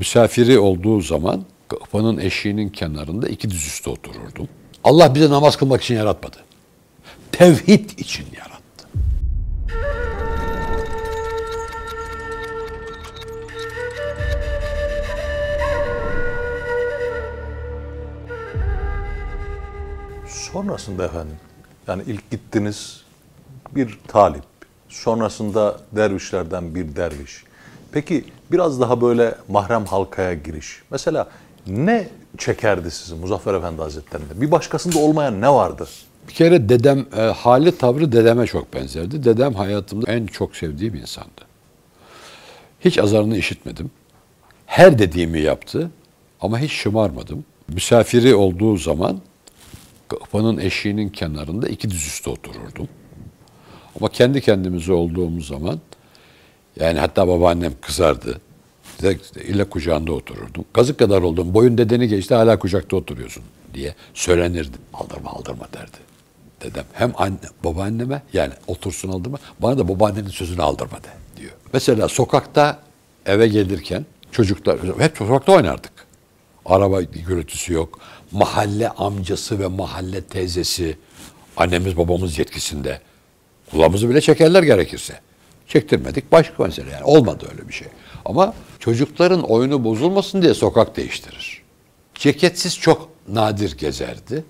misafiri olduğu zaman kapının eşiğinin kenarında iki dizüstü otururdum. Allah bizi namaz kılmak için yaratmadı. Tevhid için yarattı. Sonrasında efendim, yani ilk gittiniz bir talip, sonrasında dervişlerden bir derviş. Peki biraz daha böyle mahrem halkaya giriş. Mesela ne çekerdi sizi Muzaffer Efendi Hazretleri'nde? Bir başkasında olmayan ne vardı? Bir kere dedem, e, hali tavrı dedeme çok benzerdi. Dedem hayatımda en çok sevdiğim insandı. Hiç azarını işitmedim. Her dediğimi yaptı ama hiç şımarmadım. Misafiri olduğu zaman kapının eşiğinin kenarında iki dizüstü otururdum. Ama kendi kendimize olduğumuz zaman yani hatta babaannem kızardı. İlla kucağında otururdum. Kazık kadar oldum. Boyun dedeni geçti hala kucakta oturuyorsun diye söylenirdi. Aldırma aldırma derdi. Dedem hem anne, babaanneme yani otursun aldırma bana da babaannenin sözünü aldırma de diyor. Mesela sokakta eve gelirken çocuklar hep sokakta oynardık. Araba gürültüsü yok. Mahalle amcası ve mahalle teyzesi annemiz babamız yetkisinde. Kulağımızı bile çekerler gerekirse. Çektirmedik başka mesele yani. Olmadı öyle bir şey. Ama çocukların oyunu bozulmasın diye sokak değiştirir. Ceketsiz çok nadir gezerdi.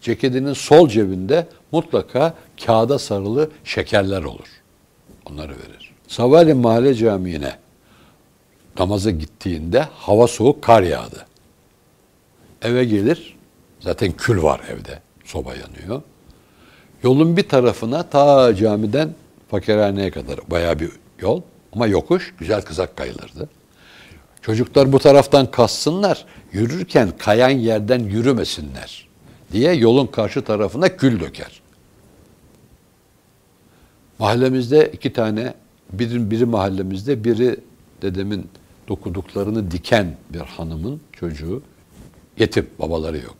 Ceketinin sol cebinde mutlaka kağıda sarılı şekerler olur. Onları verir. Sabahleyin mahalle camiine namaza gittiğinde hava soğuk kar yağdı. Eve gelir, zaten kül var evde, soba yanıyor. Yolun bir tarafına ta camiden fakirhaneye kadar bayağı bir yol ama yokuş, güzel kızak kayılırdı. Çocuklar bu taraftan kassınlar, yürürken kayan yerden yürümesinler diye yolun karşı tarafına kül döker. Mahallemizde iki tane, biri, biri mahallemizde, biri dedemin dokuduklarını diken bir hanımın çocuğu. Yetim, babaları yok.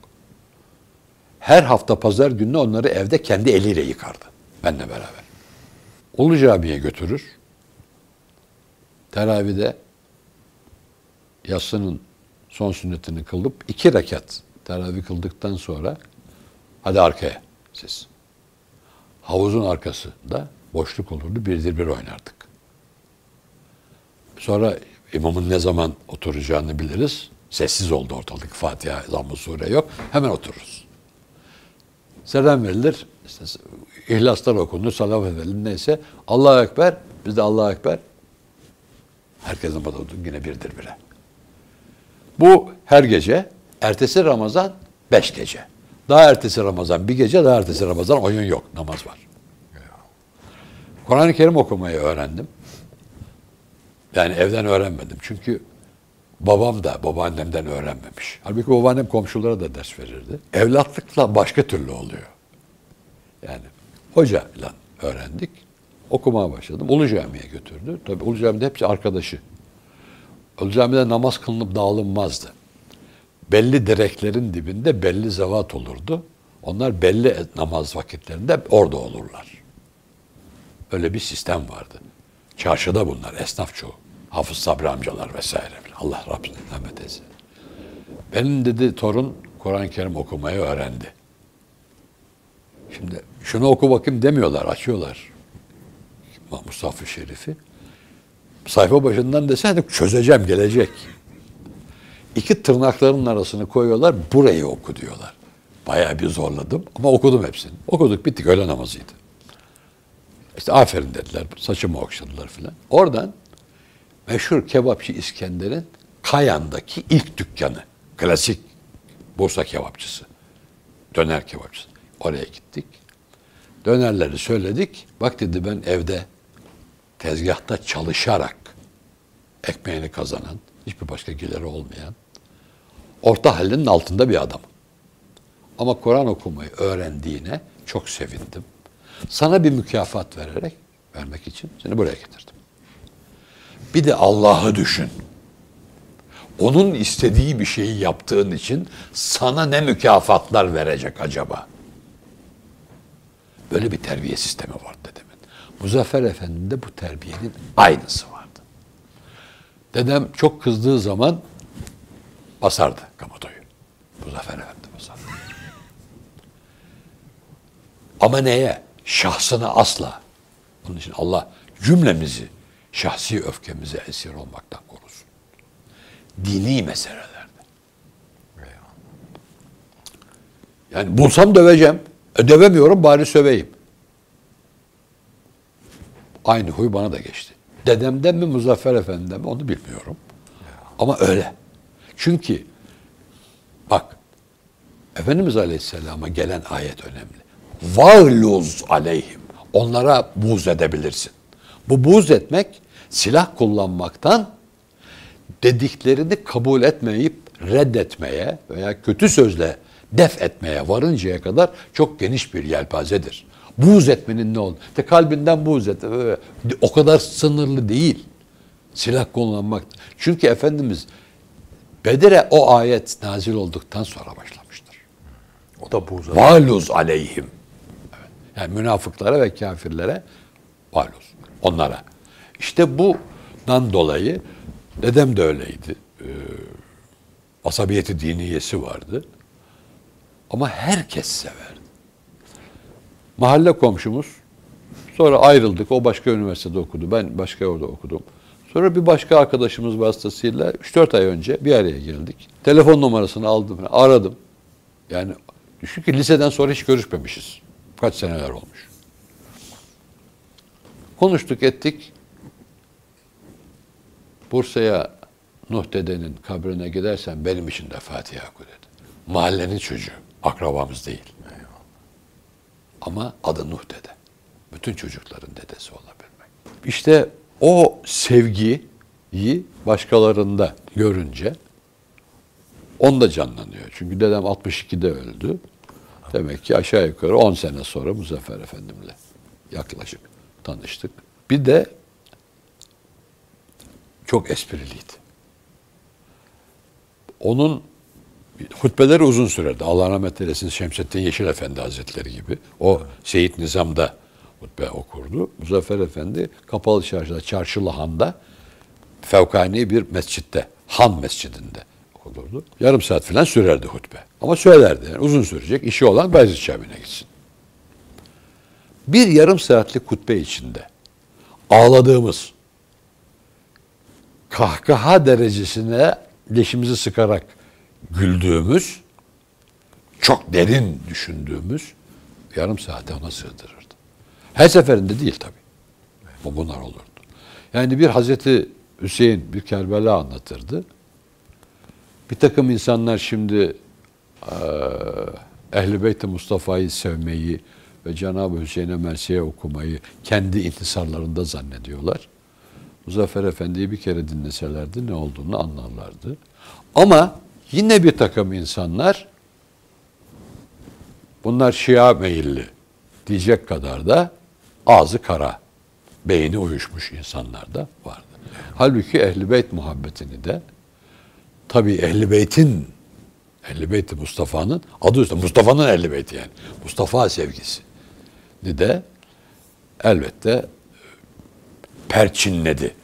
Her hafta pazar günü onları evde kendi eliyle yıkardı. Benle beraber. Ulu Cami'ye götürür. Teravide yatsının son sünnetini kılıp iki rekat teravih kıldıktan sonra hadi arkaya siz. Havuzun arkasında boşluk olurdu. Birdir bir oynardık. Sonra imamın ne zaman oturacağını biliriz. Sessiz oldu ortalık. Fatiha, zamm sure yok. Hemen otururuz. Selam verilir. İşte İhlaslar okunur, salavat verilir neyse. Allahu Ekber, biz de Allahu Ekber. Herkesin namaz oldu yine birdir bire. Bu her gece, ertesi Ramazan beş gece. Daha ertesi Ramazan bir gece, daha ertesi Ramazan oyun yok, namaz var. Kur'an-ı Kerim okumayı öğrendim. Yani evden öğrenmedim. Çünkü babam da babaannemden öğrenmemiş. Halbuki babaannem komşulara da ders verirdi. Evlatlıkla başka türlü oluyor. Yani hocayla öğrendik. Okumaya başladım. Ulu Cami'ye götürdü. Tabii Ulu Cami'de hepsi arkadaşı. Ulu Cami'de namaz kılınıp dağılınmazdı. Belli direklerin dibinde belli zevat olurdu. Onlar belli namaz vakitlerinde orada olurlar. Öyle bir sistem vardı. Çarşıda bunlar, esnaf çoğu. Hafız Sabri amcalar vesaire. Allah rahmet eylesin. Benim dedi torun Kur'an-ı Kerim okumayı öğrendi. Şimdi şunu oku bakayım demiyorlar, açıyorlar. Mustafa Şerif'i. Sayfa başından deseydim çözeceğim, gelecek. İki tırnaklarının arasını koyuyorlar, burayı oku diyorlar. Bayağı bir zorladım ama okudum hepsini. Okuduk, bittik, öğle namazıydı. İşte aferin dediler, saçımı okşadılar filan. Oradan meşhur kebapçı İskender'in Kayan'daki ilk dükkanı. Klasik Bursa kebapçısı. Döner kebapçısı. Oraya gittik. Dönerleri söyledik. Bak dedi ben evde tezgahta çalışarak ekmeğini kazanan, hiçbir başka geliri olmayan, orta halinin altında bir adam. Ama Kur'an okumayı öğrendiğine çok sevindim. Sana bir mükafat vererek, vermek için seni buraya getirdim. Bir de Allah'ı düşün. Onun istediği bir şeyi yaptığın için sana ne mükafatlar verecek acaba? Böyle bir terbiye sistemi var dedemin. Muzaffer Efendi'nde bu terbiyenin aynısı vardı. Dedem çok kızdığı zaman basardı kamutoyu. Muzaffer Efendi basardı. Ama neye? Şahsına asla. Onun için Allah cümlemizi şahsi öfkemize esir olmaktan korusun. Dini meselelerde. Yani bulsam döveceğim. Dövemiyorum bari söveyim. Aynı huy bana da geçti. Dedemden mi Muzaffer Efendi'den mi onu bilmiyorum. Ama öyle. Çünkü bak Efendimiz Aleyhisselam'a gelen ayet önemli. Vâluz aleyhim. Onlara buğz edebilirsin. Bu buğz etmek silah kullanmaktan dediklerini kabul etmeyip reddetmeye veya kötü sözle def etmeye varıncaya kadar çok geniş bir yelpazedir. Buğz etmenin ne oldu? İşte kalbinden buğz et. O kadar sınırlı değil. Silah kullanmak. Çünkü Efendimiz Bedir'e o ayet nazil olduktan sonra başlamıştır. O da bu zaten. Valuz aleyhim. Evet. Yani münafıklara ve kafirlere valuz. Onlara. İşte bundan dolayı dedem de öyleydi. Ee, asabiyeti diniyesi vardı. Ama herkes severdi. Mahalle komşumuz sonra ayrıldık. O başka üniversitede okudu. Ben başka orada okudum. Sonra bir başka arkadaşımız vasıtasıyla 3-4 ay önce bir araya geldik. Telefon numarasını aldım, aradım. Yani düşün ki liseden sonra hiç görüşmemişiz. Kaç seneler olmuş. Konuştuk ettik. Bursa'ya Nuh dedenin kabrine gidersen benim için de Fatiha oku dedi. Mahallenin çocuğu. Akrabamız değil. Ama adı Nuh dede. Bütün çocukların dedesi olabilmek. İşte o sevgiyi başkalarında görünce onda canlanıyor. Çünkü dedem 62'de öldü. Demek ki aşağı yukarı 10 sene sonra Muzaffer Efendim'le yaklaşık tanıştık. Bir de çok espriliydi. Onun hutbeleri uzun sürerdi. Allah rahmet eylesin Şemsettin Yeşil Efendi Hazretleri gibi. O Seyit Nizam'da hutbe okurdu. Muzaffer Efendi Kapalı Çarşı'da, Çarşılı Han'da fevkani bir mescitte, Han Mescidinde olurdu. Yarım saat falan sürerdi hutbe. Ama söylerdi. Yani uzun sürecek. işi olan Bayezid Şabi'ne gitsin. Bir yarım saatlik hutbe içinde ağladığımız, kahkaha derecesine leşimizi sıkarak güldüğümüz, çok derin düşündüğümüz yarım saate ona sığdırırdı. Her seferinde değil tabii. Bu bunlar olurdu. Yani bir Hazreti Hüseyin bir Kerbela anlatırdı. Bir takım insanlar şimdi Ehl-i Beyt-i Mustafa'yı sevmeyi ve Cenab-ı Hüseyin'e mersiye okumayı kendi intisarlarında zannediyorlar. Muzaffer Efendi'yi bir kere dinleselerdi ne olduğunu anlarlardı. Ama yine bir takım insanlar bunlar Şia meyilli diyecek kadar da ağzı kara, beyni uyuşmuş insanlar da vardı. Halbuki Ehl-i Beyt muhabbetini de tabii Ehl-i Beyt'in Ehl-i Beyt Mustafa'nın adı üstünde Mustafa'nın Ehl-i Beyti yani. Mustafa sevgisi de elbette perçinledi.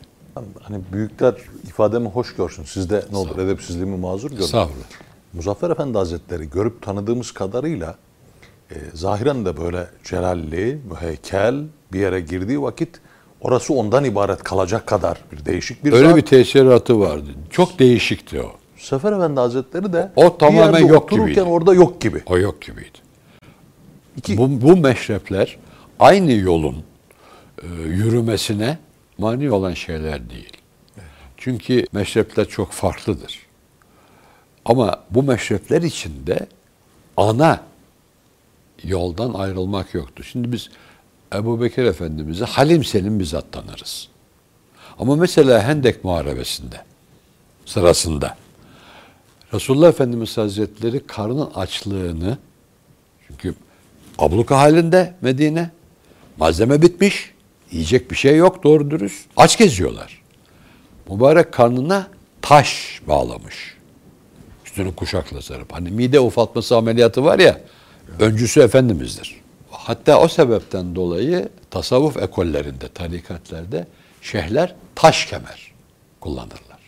Hani büyükler ifademi hoş görsün. Siz de ne olur edepsizliğimi mazur görün. Estağfurullah. Muzaffer Efendi Hazretleri görüp tanıdığımız kadarıyla e, zahiren de böyle celalli, müheykel bir yere girdiği vakit orası ondan ibaret kalacak kadar bir değişik bir Öyle zat. bir tesiratı vardı. Çok değişikti o. Sefer Efendi Hazretleri de O tamamen yok gibiydi. orada yok gibi. O yok gibiydi. İki, Bu, bu meşrepler aynı yolun e, yürümesine mani olan şeyler değil. Çünkü meşrepler çok farklıdır. Ama bu meşrepler içinde ana yoldan ayrılmak yoktu. Şimdi biz Ebu Bekir Efendimiz'i Halim Selim bizzat tanırız. Ama mesela Hendek Muharebesi'nde sırasında Resulullah Efendimiz Hazretleri karnın açlığını çünkü abluka halinde Medine malzeme bitmiş yiyecek bir şey yok doğru dürüst aç geziyorlar. Mübarek karnına taş bağlamış. Üstünü kuşakla sarıp. Hani mide ufaltması ameliyatı var ya öncüsü Efendimiz'dir. Hatta o sebepten dolayı tasavvuf ekollerinde, tarikatlarda şeyhler taş kemer kullanırlar.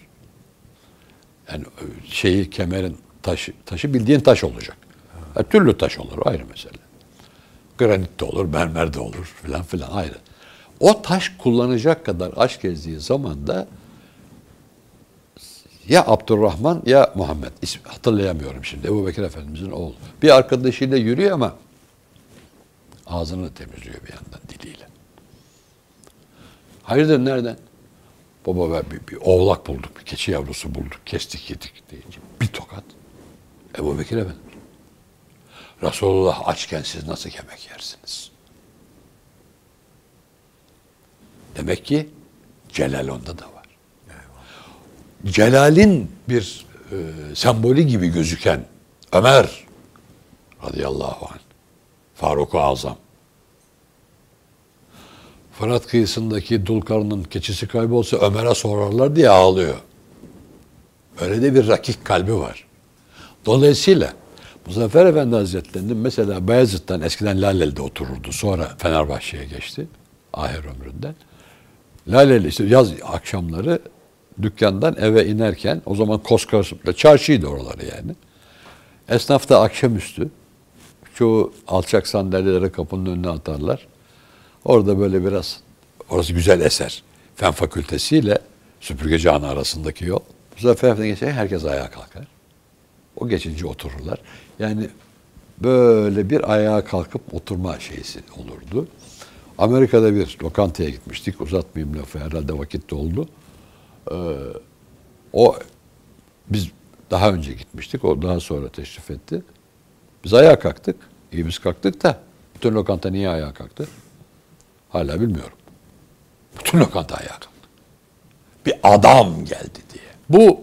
Yani e, şeyi kemerin taşı, taşı bildiğin taş olacak. Her türlü taş olur ayrı mesele. Granit de olur, mermer de olur filan filan ayrı. O taş kullanacak kadar aşk gezdiği zaman da ya Abdurrahman ya Muhammed. İsmi hatırlayamıyorum şimdi. Ebu Bekir Efendimizin oğlu. Bir arkadaşıyla yürüyor ama ağzını temizliyor bir yandan diliyle. Hayırdır nereden? Baba ben bir, bir oğlak bulduk, bir keçi yavrusu bulduk, kestik yedik deyince bir tokat. Ebu Bekir Efendimiz. Resulullah açken siz nasıl yemek yersiniz? Demek ki Celal onda da var. Celal'in bir e, sembolü gibi gözüken Ömer radıyallahu anh, Faruk-u Azam. Fırat kıyısındaki Dulkar'ın keçisi kaybolsa Ömer'e sorarlar diye ağlıyor. Öyle de bir rakik kalbi var. Dolayısıyla Muzaffer Efendi Hazretleri'nin mesela Bayezid'den eskiden Laleli'de otururdu. Sonra Fenerbahçe'ye geçti. Ahir ömründen. Laleli işte yaz akşamları dükkandan eve inerken o zaman Koskos'la çarşıydı oraları yani. Esnaf da akşamüstü çoğu alçak sandalyeleri kapının önüne atarlar. Orada böyle biraz orası güzel eser. Fen fakültesi ile süpürgeci ana arasındaki yol. Muzaffer Efendi geçerken herkes ayağa kalkar. O geçince otururlar. Yani böyle bir ayağa kalkıp oturma şeysi olurdu. Amerika'da bir lokantaya gitmiştik. Uzatmayayım lafı herhalde vakit doldu. Ee, o biz daha önce gitmiştik. O daha sonra teşrif etti. Biz ayağa kalktık. İyi biz kalktık da bütün lokanta niye ayağa kalktı? Hala bilmiyorum. Bütün lokanta ayağa kalktı. Bir adam geldi diye. Bu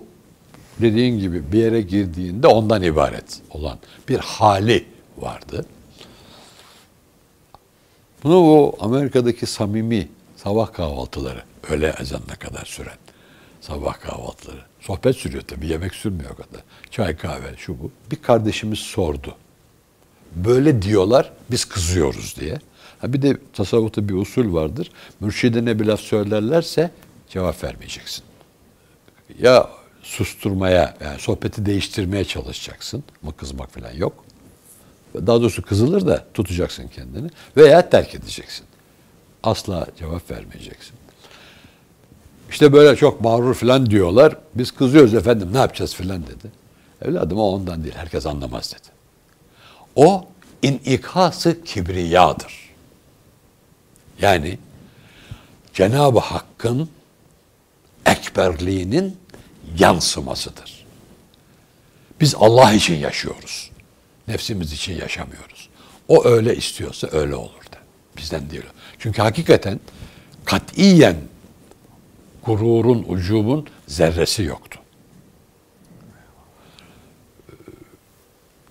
dediğin gibi bir yere girdiğinde ondan ibaret olan bir hali vardı. Bunu o Amerika'daki samimi sabah kahvaltıları, öğle ezanına kadar süren sabah kahvaltıları. Sohbet sürüyor tabii, yemek sürmüyor o kadar. Çay, kahve, şu bu. Bir kardeşimiz sordu. Böyle diyorlar, biz kızıyoruz diye. Ha bir de tasavvufta bir usul vardır. Mürşidine bir laf söylerlerse cevap vermeyeceksin. Ya susturmaya, yani sohbeti değiştirmeye çalışacaksın. Ama kızmak falan yok. Daha doğrusu kızılır da tutacaksın kendini. Veya terk edeceksin. Asla cevap vermeyeceksin. İşte böyle çok mağrur falan diyorlar. Biz kızıyoruz efendim ne yapacağız falan dedi. Evladım o ondan değil. Herkes anlamaz dedi. O inikası kibriyadır. Yani Cenab-ı Hakk'ın ekberliğinin yansımasıdır. Biz Allah için yaşıyoruz. Nefsimiz için yaşamıyoruz. O öyle istiyorsa öyle olur da. Bizden değil. Çünkü hakikaten katiyen gururun, ucubun zerresi yoktu.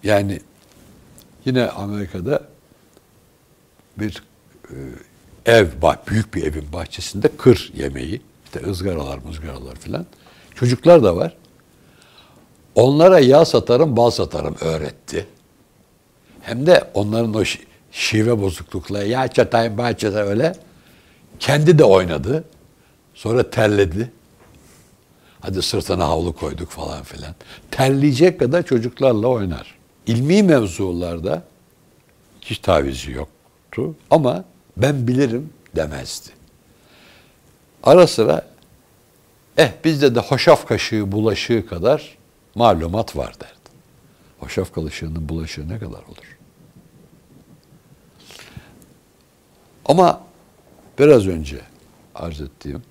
Yani yine Amerika'da bir e, ev, büyük bir evin bahçesinde kır yemeği, işte ızgaralar, mızgaralar filan. Çocuklar da var. Onlara yağ satarım, bal satarım öğretti. Hem de onların o şive bozuklukla ya çatayım, bal çatayım öyle. Kendi de oynadı. Sonra terledi. Hadi sırtına havlu koyduk falan filan. Terleyecek kadar çocuklarla oynar. İlmi mevzularda hiç tavizi yoktu ama ben bilirim demezdi. Ara sıra eh bizde de hoşaf kaşığı bulaşığı kadar malumat var derdi. Hoşaf kaşığının bulaşığı ne kadar olur? Ama biraz önce arz ettiğim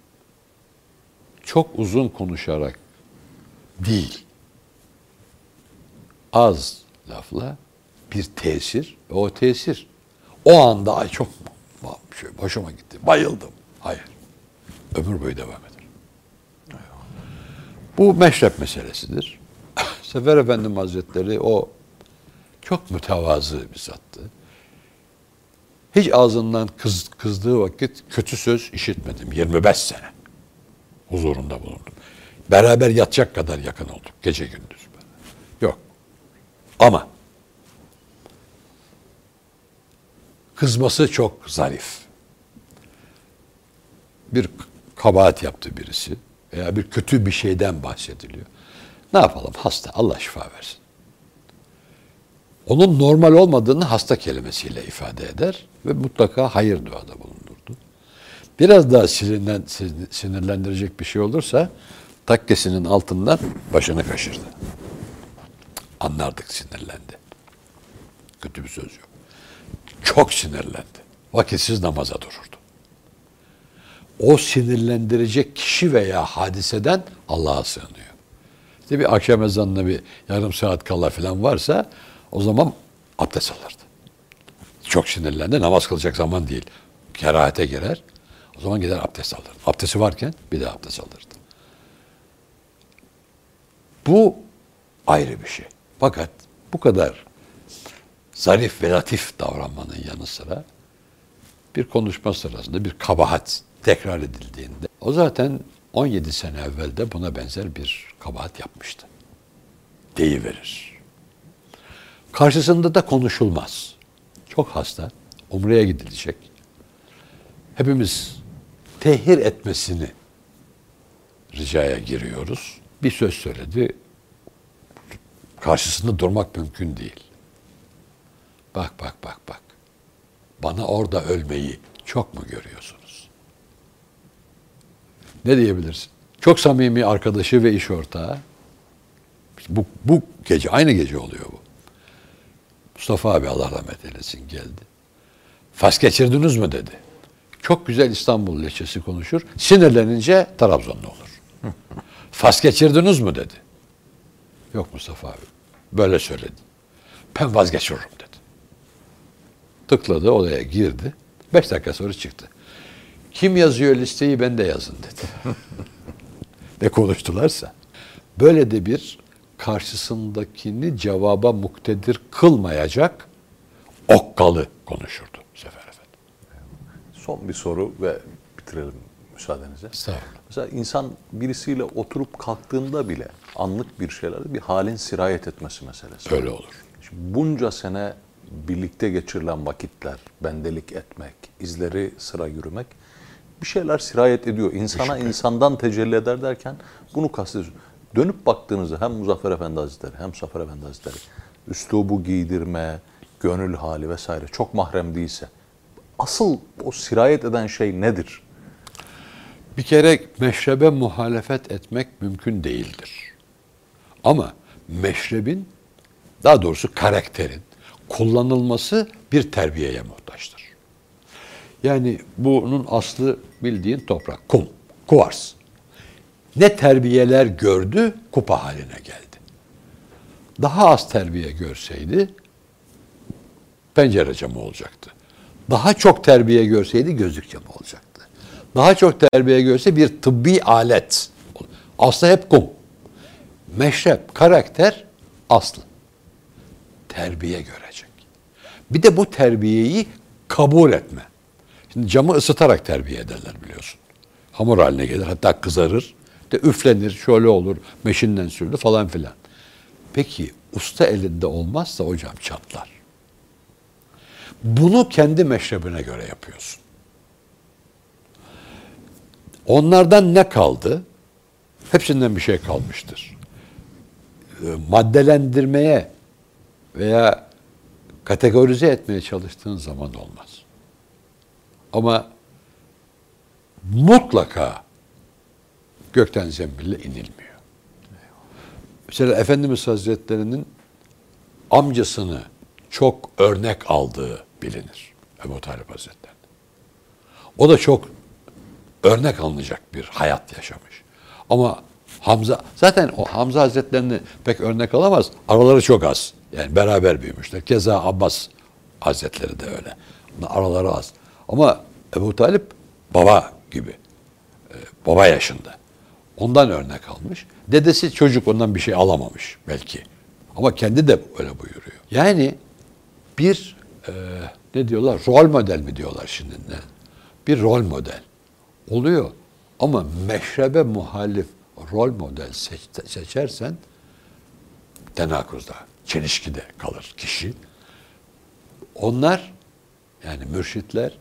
çok uzun konuşarak değil, az lafla bir tesir ve o tesir o anda ay çok şey, hoşuma gitti, bayıldım. Hayır. Ömür boyu devam eder. Bu meşrep meselesidir. Sefer Efendim Hazretleri o çok mütevazı bir zattı. Hiç ağzından kız, kızdığı vakit kötü söz işitmedim 25 sene huzurunda bulundum. Beraber yatacak kadar yakın olduk gece gündüz. Yok. Ama kızması çok zarif. Bir kabahat yaptı birisi veya bir kötü bir şeyden bahsediliyor. Ne yapalım? Hasta. Allah şifa versin. Onun normal olmadığını hasta kelimesiyle ifade eder ve mutlaka hayır duada bulundurdu. Biraz daha sinirlen, sinirlendirecek bir şey olursa takkesinin altından başını kaşırdı. Anlardık sinirlendi. Kötü bir söz yok. Çok sinirlendi. Vakitsiz namaza dururdu. O sinirlendirecek kişi veya hadiseden Allah'a sığınıyor. İşte bir akşam ezanına bir yarım saat kala falan varsa o zaman abdest alırdı. Çok sinirlendi. Namaz kılacak zaman değil. Kerahate girer. O zaman gider abdest alır. Abdesti varken bir de abdest alırdı. Bu ayrı bir şey. Fakat bu kadar zarif ve latif davranmanın yanı sıra bir konuşma sırasında bir kabahat tekrar edildiğinde o zaten 17 sene evvel de buna benzer bir kabahat yapmıştı. Deyiverir. Karşısında da konuşulmaz. Çok hasta. Umre'ye gidilecek. Hepimiz tehir etmesini ricaya giriyoruz. Bir söz söyledi. Karşısında durmak mümkün değil. Bak bak bak bak. Bana orada ölmeyi çok mu görüyorsunuz? Ne diyebilirsin? Çok samimi arkadaşı ve iş ortağı. Bu, bu gece, aynı gece oluyor bu. Mustafa abi Allah rahmet eylesin geldi. Fas geçirdiniz mü dedi. Çok güzel İstanbul leçesi konuşur. Sinirlenince Trabzonlu olur. Fas geçirdiniz mü dedi. Yok Mustafa abi. Böyle söyledi. Ben vazgeçiyorum dedi. Tıkladı odaya girdi. Beş dakika sonra çıktı. Kim yazıyor listeyi ben de yazın dedi. ne konuştularsa. Böyle de bir karşısındakini cevaba muktedir kılmayacak okkalı konuşurdu Sefer Efendi. Son bir soru ve bitirelim müsaadenizle. Estağfurullah. Mesela insan birisiyle oturup kalktığında bile anlık bir şeylerde bir halin sirayet etmesi meselesi. Öyle olur. Şimdi bunca sene birlikte geçirilen vakitler, bendelik etmek, izleri sıra yürümek bir şeyler sirayet ediyor. İnsana insandan tecelli eder derken bunu kastediyoruz. Dönüp baktığınızda hem Muzaffer Efendi Hazretleri hem Safer Efendi Hazretleri üslubu giydirme, gönül hali vesaire çok mahrem değilse asıl o sirayet eden şey nedir? Bir kere meşrebe muhalefet etmek mümkün değildir. Ama meşrebin, daha doğrusu karakterin kullanılması bir terbiyeye muhtaçtır. Yani bunun aslı bildiğin toprak, kum, kuvars. Ne terbiyeler gördü, kupa haline geldi. Daha az terbiye görseydi pencere camı olacaktı. Daha çok terbiye görseydi gözlük camı olacaktı. Daha çok terbiye görse bir tıbbi alet. Aslı hep kum. Meşrep, karakter aslı. Terbiye görecek. Bir de bu terbiyeyi kabul etme. Şimdi camı ısıtarak terbiye ederler biliyorsun. Hamur haline gelir hatta kızarır. De üflenir, şöyle olur, meşinden sürdü falan filan. Peki usta elinde olmazsa o cam çatlar. Bunu kendi meşrebine göre yapıyorsun. Onlardan ne kaldı? Hepsinden bir şey kalmıştır. Ee, maddelendirmeye veya kategorize etmeye çalıştığın zaman olmaz. Ama mutlaka gökten zembille inilmiyor. Mesela Efendimiz Hazretleri'nin amcasını çok örnek aldığı bilinir. Ebu Talip Hazretleri. O da çok örnek alınacak bir hayat yaşamış. Ama Hamza, zaten o Hamza Hazretlerini pek örnek alamaz. Araları çok az. Yani beraber büyümüşler. Keza Abbas Hazretleri de öyle. Araları az. Ama Ebu Talip baba gibi. Ee, baba yaşında. Ondan örnek almış. Dedesi çocuk ondan bir şey alamamış belki. Ama kendi de öyle buyuruyor. Yani bir e, ne diyorlar? Rol model mi diyorlar şimdi ne? Bir rol model oluyor. Ama meşrebe muhalif rol model seç, seçersen tenakuzda, çelişkide kalır kişi. Onlar yani mürşitler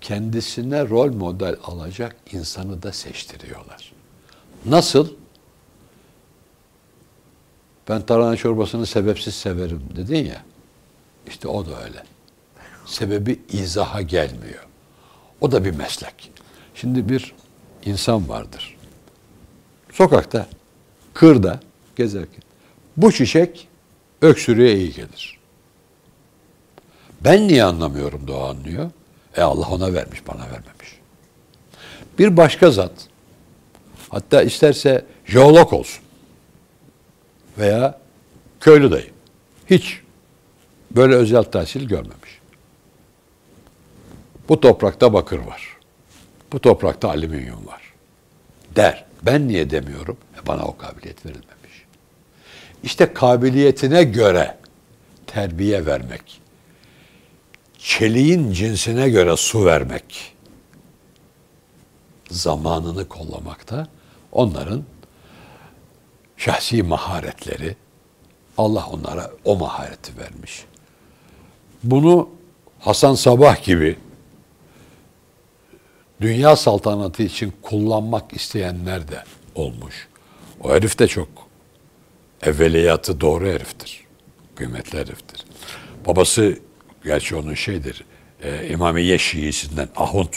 kendisine rol model alacak insanı da seçtiriyorlar. Nasıl? Ben tarhana çorbasını sebepsiz severim dedin ya. İşte o da öyle. Sebebi izaha gelmiyor. O da bir meslek. Şimdi bir insan vardır. Sokakta, kırda gezerken bu çiçek öksürüğe iyi gelir. Ben niye anlamıyorum da o anlıyor? E Allah ona vermiş, bana vermemiş. Bir başka zat, hatta isterse jeolog olsun veya köylü dayı. Hiç böyle özel tahsil görmemiş. Bu toprakta bakır var. Bu toprakta alüminyum var. Der. Ben niye demiyorum? E bana o kabiliyet verilmemiş. İşte kabiliyetine göre terbiye vermek, çeliğin cinsine göre su vermek, zamanını kollamakta onların şahsi maharetleri, Allah onlara o mahareti vermiş. Bunu Hasan Sabah gibi dünya saltanatı için kullanmak isteyenler de olmuş. O herif de çok evveliyatı doğru heriftir. Kıymetli heriftir. Babası gerçi onun şeydir. E, İmamiye Şiisinden Ahund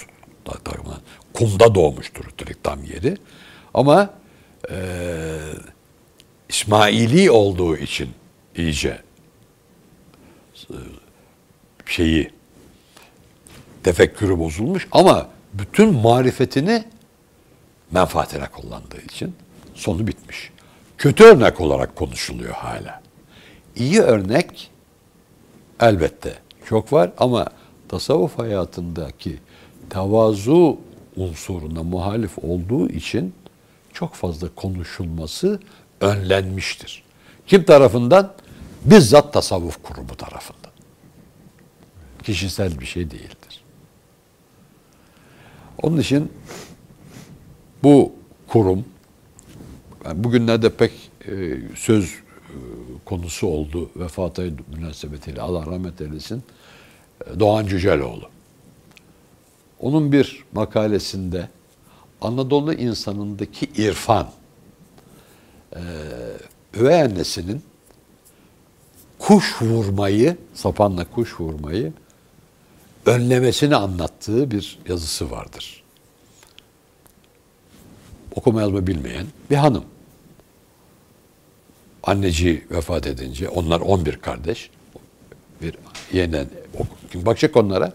takımından kumda doğmuştur direkt tam yeri. Ama e, İsmaili olduğu için iyice e, şeyi tefekkürü bozulmuş ama bütün marifetini menfaatine kullandığı için sonu bitmiş. Kötü örnek olarak konuşuluyor hala. İyi örnek elbette çok var ama tasavvuf hayatındaki tevazu unsuruna muhalif olduğu için çok fazla konuşulması önlenmiştir. Kim tarafından? Bizzat tasavvuf kurumu tarafından. Kişisel bir şey değildir. Onun için bu kurum yani bugünlerde pek e, söz e, konusu oldu vefatı münasebetiyle Allah rahmet eylesin e, Doğan Cüceloğlu. Onun bir makalesinde Anadolu insanındaki irfan e, üvey annesinin kuş vurmayı, sapanla kuş vurmayı önlemesini anlattığı bir yazısı vardır. Okuma yazma bilmeyen bir hanım. Anneci vefat edince, onlar 11 kardeş, bir yeniden bakacak onlara,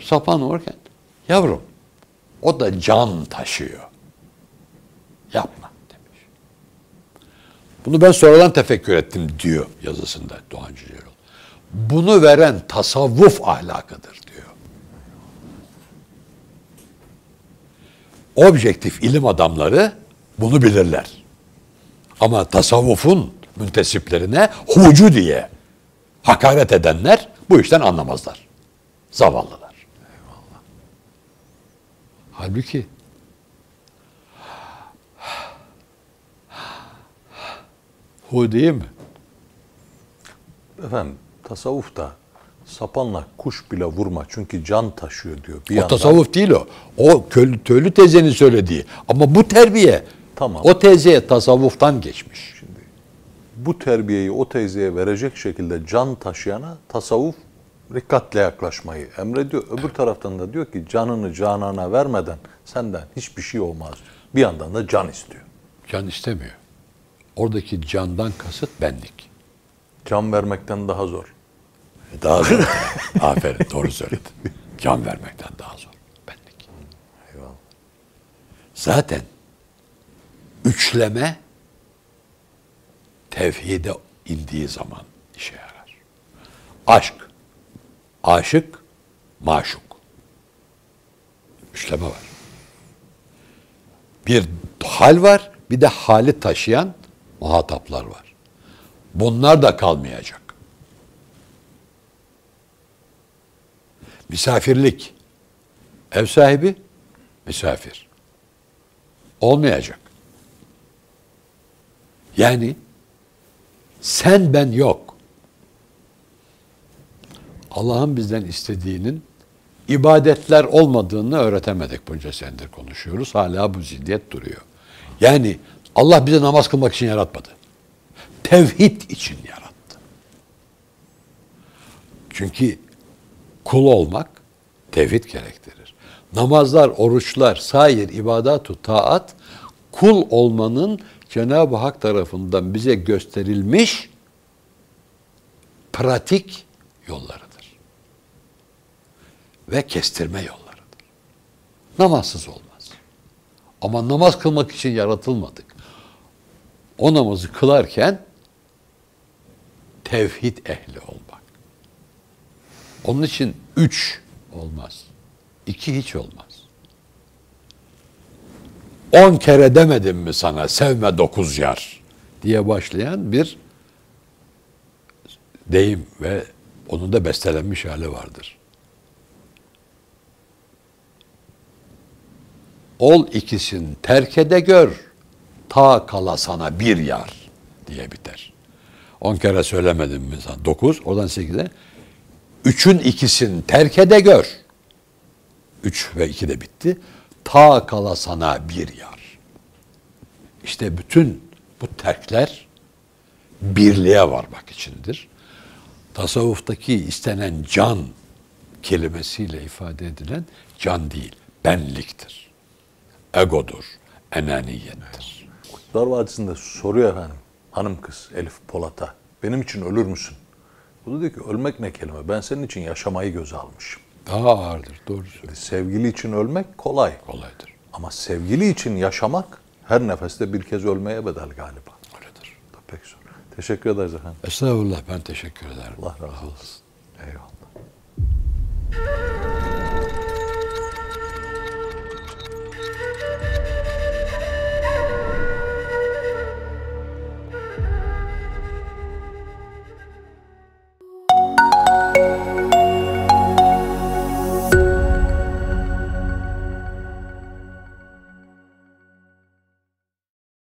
sapan vururken, yavrum, o da can taşıyor. Yapma demiş. Bunu ben sonradan tefekkür ettim diyor yazısında Doğan Cüceloğlu. Bunu veren tasavvuf ahlakıdır diyor. Objektif ilim adamları bunu bilirler. Ama tasavvufun müntesiplerine hucu diye hakaret edenler bu işten anlamazlar. Zavallılar. Halbuki hu değil mi? Efendim tasavvufta sapanla kuş bile vurma çünkü can taşıyor diyor. Bir o yandan, tasavvuf değil o. O köylü, köylü teyzenin söylediği. Ama bu terbiye Tamam. o teyzeye tasavvuftan geçmiş. Şimdi bu terbiyeyi o teyzeye verecek şekilde can taşıyana tasavvuf rikkatle yaklaşmayı emrediyor. Öbür taraftan da diyor ki canını canana vermeden senden hiçbir şey olmaz. Bir yandan da can istiyor. Can istemiyor. Oradaki candan kasıt benlik. Can vermekten daha zor. Daha zor. Aferin doğru söyledin. Can vermekten daha zor. Benlik. Eyvallah. Zaten üçleme tevhide indiği zaman işe yarar. Aşk, aşık, maşuk. Üçleme var. Bir hal var, bir de hali taşıyan muhataplar var. Bunlar da kalmayacak. Misafirlik. Ev sahibi, misafir. Olmayacak. Yani sen ben yok. Allah'ın bizden istediğinin ibadetler olmadığını öğretemedik bunca senedir konuşuyoruz. Hala bu ziddiyet duruyor. Yani Allah bizi namaz kılmak için yaratmadı. tevhid için yarattı. Çünkü kul olmak tevhid gerektirir. Namazlar, oruçlar, sair ibadatu taat kul olmanın Cenab-ı Hak tarafından bize gösterilmiş pratik yollarıdır. Ve kestirme yollarıdır. Namazsız olmaz. Ama namaz kılmak için yaratılmadık. O namazı kılarken tevhid ehli olmak. Onun için üç olmaz. iki hiç olmaz. On kere demedim mi sana sevme dokuz yar diye başlayan bir deyim ve onun da bestelenmiş hali vardır. Ol ikisin terkede gör, ta kala sana bir yar diye biter. On kere söylemedim mi sana? Dokuz, oradan sekize. Üçün ikisin terkede gör. Üç ve iki de bitti. Ta kala sana bir yar. İşte bütün bu terkler birliğe varmak içindir. Tasavvuftaki istenen can kelimesiyle ifade edilen can değil, benliktir. Egodur, enaniyettir. Kurtlar Vadisi'nde soruyor efendim hanım kız Elif Polat'a benim için ölür müsün? O da diyor ki ölmek ne kelime ben senin için yaşamayı göze almışım. Daha ağırdır, doğru söylüyorsun. Sevgili için ölmek kolay. Kolaydır, Ama sevgili için yaşamak her nefeste bir kez ölmeye bedel galiba. öyledir. Pek zor. Teşekkür ederiz efendim. Estağfurullah, ben teşekkür ederim. Allah razı olsun. Eyvallah.